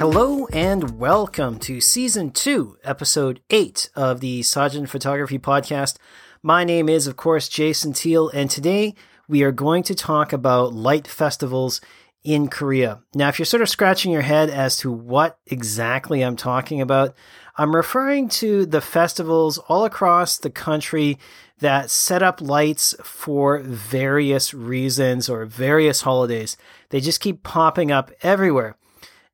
Hello and welcome to season two, episode eight of the Sajin Photography Podcast. My name is, of course, Jason Teale, and today we are going to talk about light festivals in Korea. Now, if you're sort of scratching your head as to what exactly I'm talking about, I'm referring to the festivals all across the country that set up lights for various reasons or various holidays. They just keep popping up everywhere.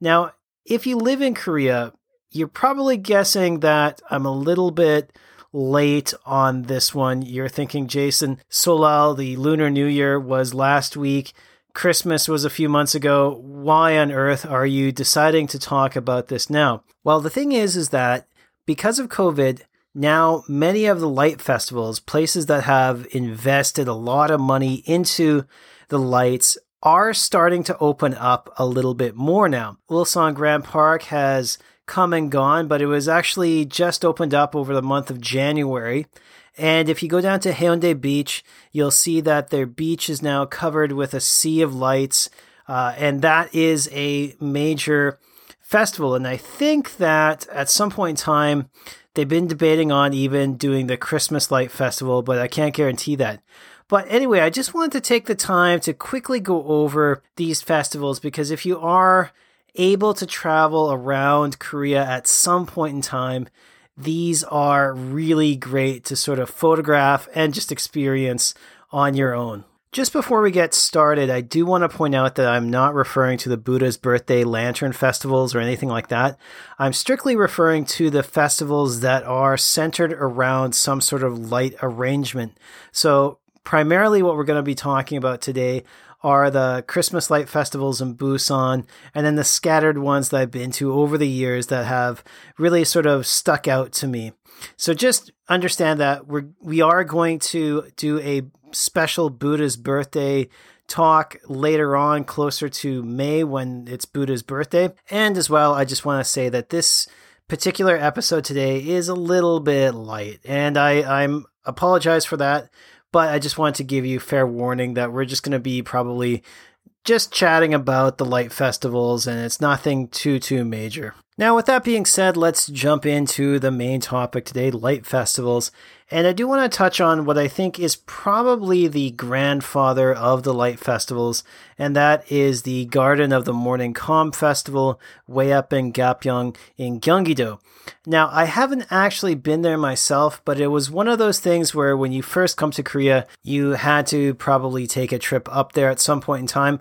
Now, if you live in Korea, you're probably guessing that I'm a little bit late on this one. You're thinking, Jason, Seollal, the Lunar New Year, was last week. Christmas was a few months ago. Why on earth are you deciding to talk about this now? Well, the thing is, is that because of COVID, now many of the light festivals, places that have invested a lot of money into the lights, are starting to open up a little bit more now. Ulsan Grand Park has come and gone, but it was actually just opened up over the month of January. And if you go down to Haeundae Beach, you'll see that their beach is now covered with a sea of lights. Uh, and that is a major festival. And I think that at some point in time, they've been debating on even doing the Christmas Light Festival, but I can't guarantee that. But anyway, I just wanted to take the time to quickly go over these festivals because if you are able to travel around Korea at some point in time, these are really great to sort of photograph and just experience on your own. Just before we get started, I do want to point out that I'm not referring to the Buddha's birthday lantern festivals or anything like that. I'm strictly referring to the festivals that are centered around some sort of light arrangement. So, primarily what we're going to be talking about today are the Christmas light festivals in Busan, and then the scattered ones that I've been to over the years that have really sort of stuck out to me. So just understand that we're we are going to do a special Buddha's birthday talk later on, closer to May when it's Buddha's birthday. And as well, I just want to say that this particular episode today is a little bit light, and I I'm apologize for that. But I just wanted to give you fair warning that we're just going to be probably just chatting about the light festivals and it's nothing too too major. Now with that being said, let's jump into the main topic today, light festivals. And I do want to touch on what I think is probably the grandfather of the light festivals, and that is the Garden of the Morning Calm Festival way up in Gapyeong in Gyeonggi-do. Now, I haven't actually been there myself, but it was one of those things where when you first come to Korea, you had to probably take a trip up there at some point in time.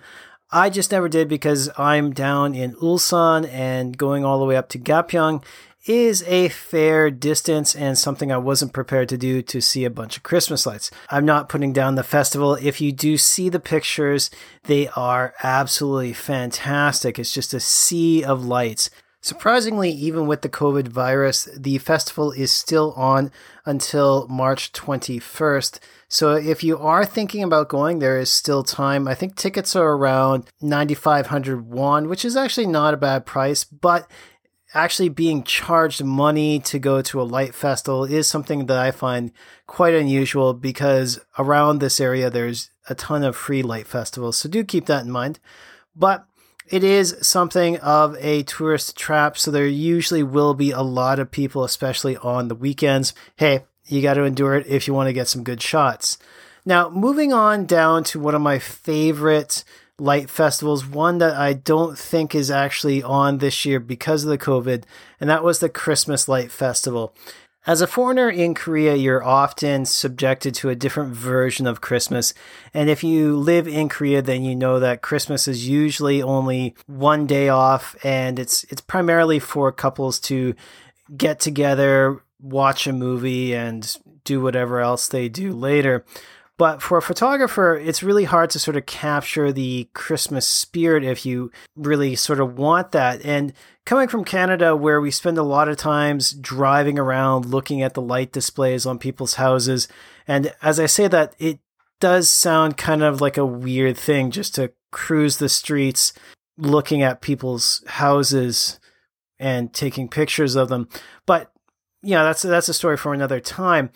I just never did because I'm down in Ulsan and going all the way up to Gapyeong is a fair distance and something I wasn't prepared to do to see a bunch of Christmas lights. I'm not putting down the festival. If you do see the pictures, they are absolutely fantastic. It's just a sea of lights. Surprisingly, even with the COVID virus, the festival is still on until March 21st. So if you are thinking about going, there is still time. I think tickets are around 9,500 won, which is actually not a bad price, but actually being charged money to go to a light festival is something that I find quite unusual because around this area there's a ton of free light festivals. So do keep that in mind. But it is something of a tourist trap, so there usually will be a lot of people, especially on the weekends. Hey, you got to endure it if you want to get some good shots. Now, moving on down to one of my favorite light festivals, one that I don't think is actually on this year because of the COVID, and that was the Christmas Light Festival. As a foreigner in Korea, you're often subjected to a different version of Christmas. And if you live in Korea, then you know that Christmas is usually only one day off and it's it's primarily for couples to get together, watch a movie and do whatever else they do later. But for a photographer, it's really hard to sort of capture the Christmas spirit if you really sort of want that. And coming from Canada, where we spend a lot of times driving around looking at the light displays on people's houses, and as I say that, it does sound kind of like a weird thing just to cruise the streets looking at people's houses and taking pictures of them. But yeah, that's that's a story for another time.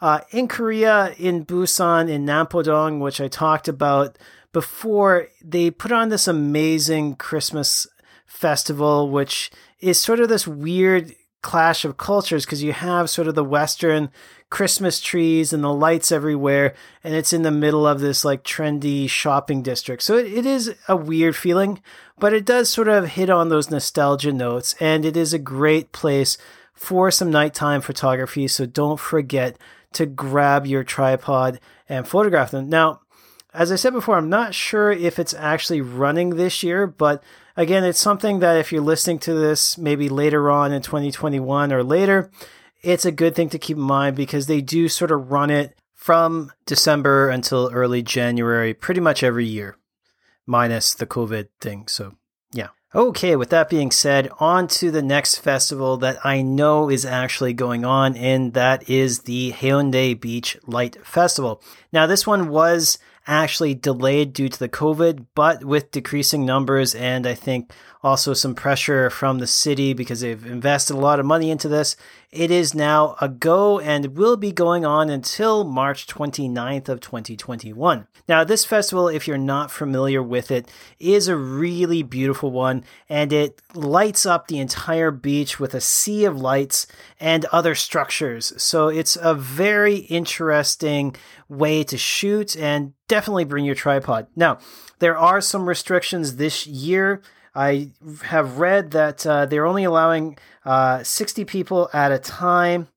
Uh, in Korea, in Busan, in Nampodong, which I talked about before, they put on this amazing Christmas festival, which is sort of this weird clash of cultures because you have sort of the Western Christmas trees and the lights everywhere, and it's in the middle of this like trendy shopping district. So it, it is a weird feeling, but it does sort of hit on those nostalgia notes, and it is a great place for some nighttime photography. So don't forget to grab your tripod and photograph them. Now, as I said before, I'm not sure if it's actually running this year, but again, it's something that if you're listening to this maybe later on in 2021 or later, it's a good thing to keep in mind because they do sort of run it from December until early January pretty much every year, minus the COVID thing. So, yeah. Okay, with that being said, on to the next festival that I know is actually going on, and that is the Haeundae Beach Light Festival. Now, this one was actually delayed due to the COVID, but with decreasing numbers and I think also some pressure from the city because they've invested a lot of money into this. It is now a go and will be going on until March 29th of 2021. Now, this festival, if you're not familiar with it, is a really beautiful one and it lights up the entire beach with a sea of lights and other structures. So it's a very interesting way to shoot and definitely bring your tripod. Now, there are some restrictions this year. I have read that uh, they're only allowing uh, 60 people at a time,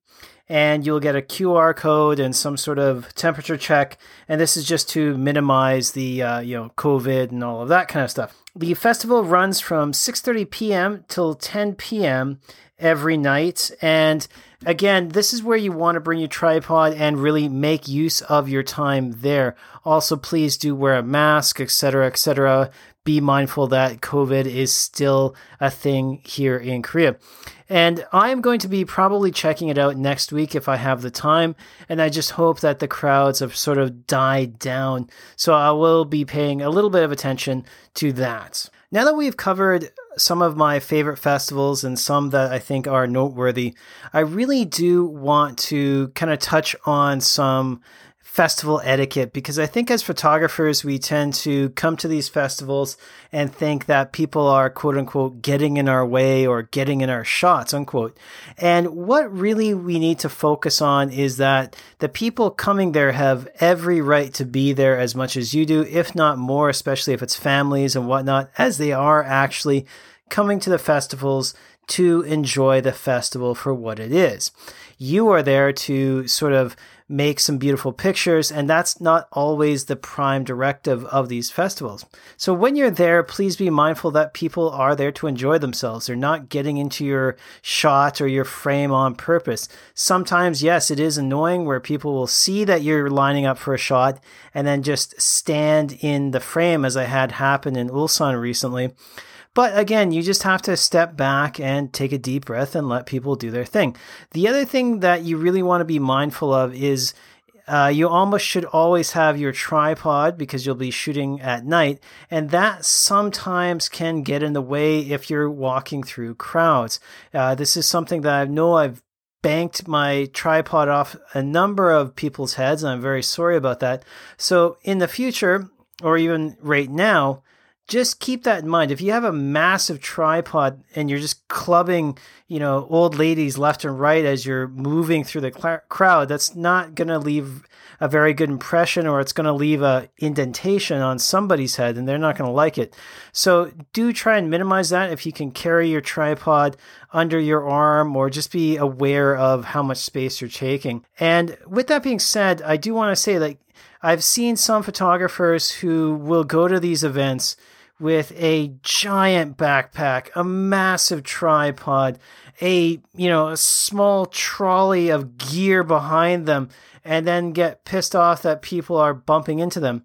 and you'll get a QR code and some sort of temperature check. And this is just to minimize the uh, you know COVID and all of that kind of stuff. The festival runs from 6:30 p.m. till 10 p.m. every night, and again, this is where you want to bring your tripod and really make use of your time there. Also, please do wear a mask, etc., etc be mindful that COVID is still a thing here in Korea. And I'm going to be probably checking it out next week if I have the time. And I just hope that the crowds have sort of died down. So I will be paying a little bit of attention to that. Now that we've covered some of my favorite festivals and some that I think are noteworthy, I really do want to kind of touch on some festival etiquette because I think as photographers, we tend to come to these festivals and think that people are quote unquote getting in our way or getting in our shots, unquote. And what really we need to focus on is that the people coming there have every right to be there as much as you do, if not more, especially if it's families and whatnot, as they are actually coming to the festivals to enjoy the festival for what it is. You are there to sort of make some beautiful pictures, and that's not always the prime directive of these festivals. So when you're there, please be mindful that people are there to enjoy themselves. They're not getting into your shot or your frame on purpose. Sometimes, yes, it is annoying where people will see that you're lining up for a shot and then just stand in the frame, as I had happen in Ulsan recently. But again, you just have to step back and take a deep breath and let people do their thing. The other thing that you really want to be mindful of is uh, you almost should always have your tripod because you'll be shooting at night, and that sometimes can get in the way if you're walking through crowds. Uh, this is something that I know I've banked my tripod off a number of people's heads, and I'm very sorry about that. So, in the future, or even right now, just keep that in mind. If you have a massive tripod and you're just clubbing, you know, old ladies left and right as you're moving through the cl- crowd, that's not going to leave a very good impression or it's going to leave a indentation on somebody's head and they're not going to like it. So do try and minimize that if you can carry your tripod under your arm or just be aware of how much space you're taking. And with that being said, I do want to say that I've seen some photographers who will go to these events with a giant backpack, a massive tripod, a you know a small trolley of gear behind them, and then get pissed off that people are bumping into them.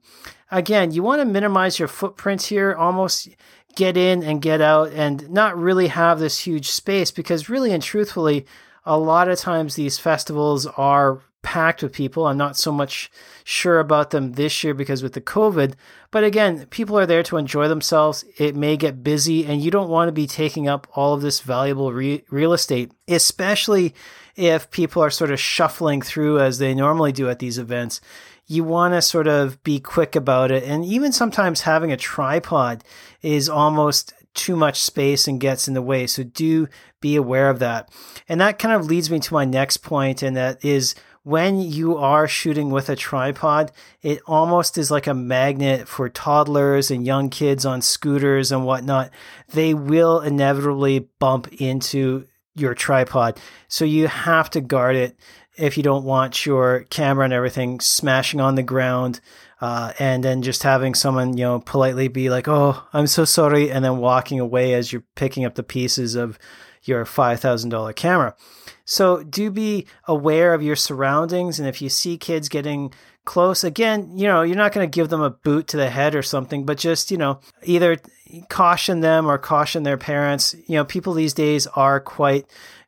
Again, you want to minimize your footprint here, almost get in and get out, and not really have this huge space because really and truthfully, a lot of times these festivals are packed with people. I'm not so much sure about them this year because with the COVID, but again, people are there to enjoy themselves. It may get busy and you don't want to be taking up all of this valuable re- real estate, especially if people are sort of shuffling through as they normally do at these events. You want to sort of be quick about it. And even sometimes having a tripod is almost too much space and gets in the way. So do be aware of that. And that kind of leads me to my next point, and that is when you are shooting with a tripod, it almost is like a magnet for toddlers and young kids on scooters and whatnot. They will inevitably bump into your tripod. So you have to guard it if you don't want your camera and everything smashing on the ground. Uh, and then just having someone, you know, politely be like, "Oh, I'm so sorry," and then walking away as you're picking up the pieces of your five thousand dollar camera. So do be aware of your surroundings, and if you see kids getting close, again, you know, you're not going to give them a boot to the head or something, but just you know, either caution them or caution their parents. You know, people these days are quite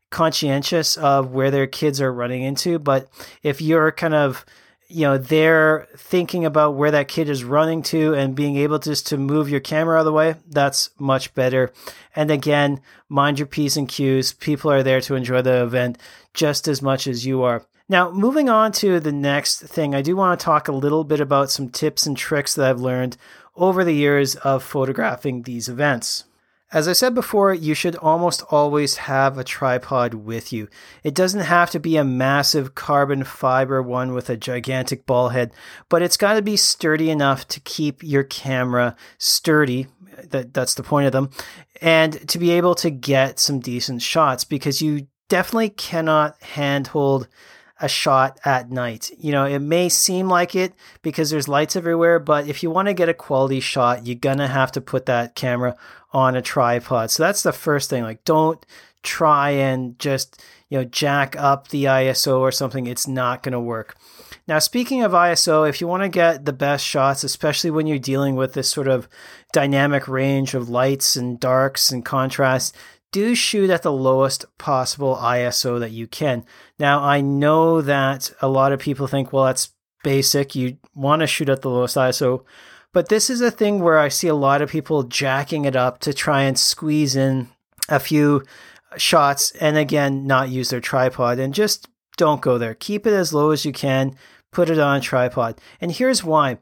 conscientious of where their kids are running into, but if you're kind of you know they're thinking about where that kid is running to and being able just to move your camera out of the way that's much better. And again mind your p's and q's. People are there to enjoy the event just as much as you are. Now moving on to the next thing i do want to talk a little bit about some tips and tricks that i've learned over the years of photographing these events as I said before, you should almost always have a tripod with you. It doesn't have to be a massive carbon fiber one with a gigantic ball head, but it's got to be sturdy enough to keep your camera sturdy. That, that's the point of them. And to be able to get some decent shots because you definitely cannot handhold a shot at night. You know, it may seem like it because there's lights everywhere, but if you want to get a quality shot, you're going to have to put that camera on a tripod. So that's the first thing. Like, don't try and just, you know, jack up the ISO or something. It's not going to work. Now, speaking of ISO, if you want to get the best shots, especially when you're dealing with this sort of dynamic range of lights and darks and contrast, do shoot at the lowest possible ISO that you can. Now, I know that a lot of people think, well, that's basic. You want to shoot at the lowest ISO. But this is a thing where I see a lot of people jacking it up to try and squeeze in a few shots and again, not use their tripod. And just don't go there. Keep it as low as you can. Put it on a tripod. And here's why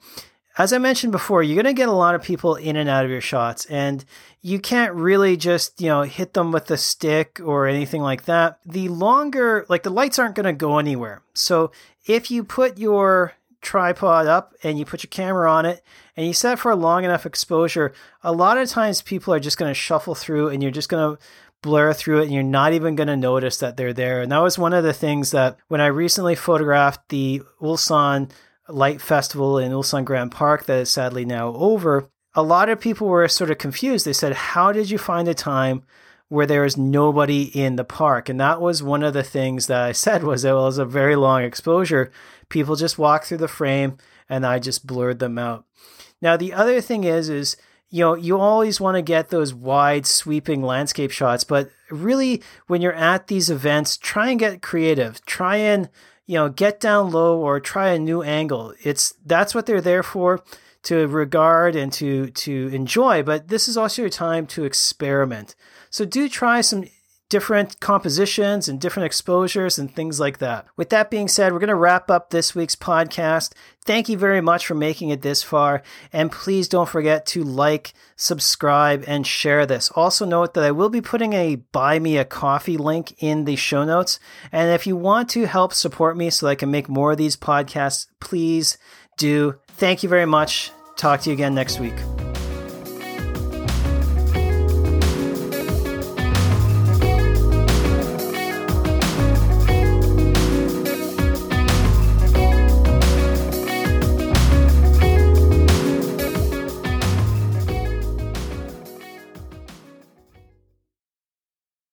as I mentioned before, you're going to get a lot of people in and out of your shots, and you can't really just, you know, hit them with a stick or anything like that. The longer, like the lights aren't going to go anywhere. So if you put your tripod up and you put your camera on it and you set for a long enough exposure, a lot of times people are just going to shuffle through and you're just going to blur through it and you're not even going to notice that they're there. And that was one of the things that when I recently photographed the Ulsan light festival in Ulsan Grand Park that is sadly now over, a lot of people were sort of confused. They said, How did you find a time where there is nobody in the park? And that was one of the things that I said was it was a very long exposure. People just walked through the frame and I just blurred them out. Now the other thing is is you know, you always want to get those wide sweeping landscape shots, but really when you're at these events, try and get creative. Try and you know, get down low or try a new angle. It's that's what they're there for to regard and to to enjoy, but this is also your time to experiment. So do try some different compositions and different exposures and things like that. With that being said, we're going to wrap up this week's podcast. Thank you very much for making it this far. And please don't forget to like, subscribe, and share this. Also, note that I will be putting a buy me a coffee link in the show notes. And if you want to help support me so I can make more of these podcasts, please do. Thank you very much. Talk to you again next week.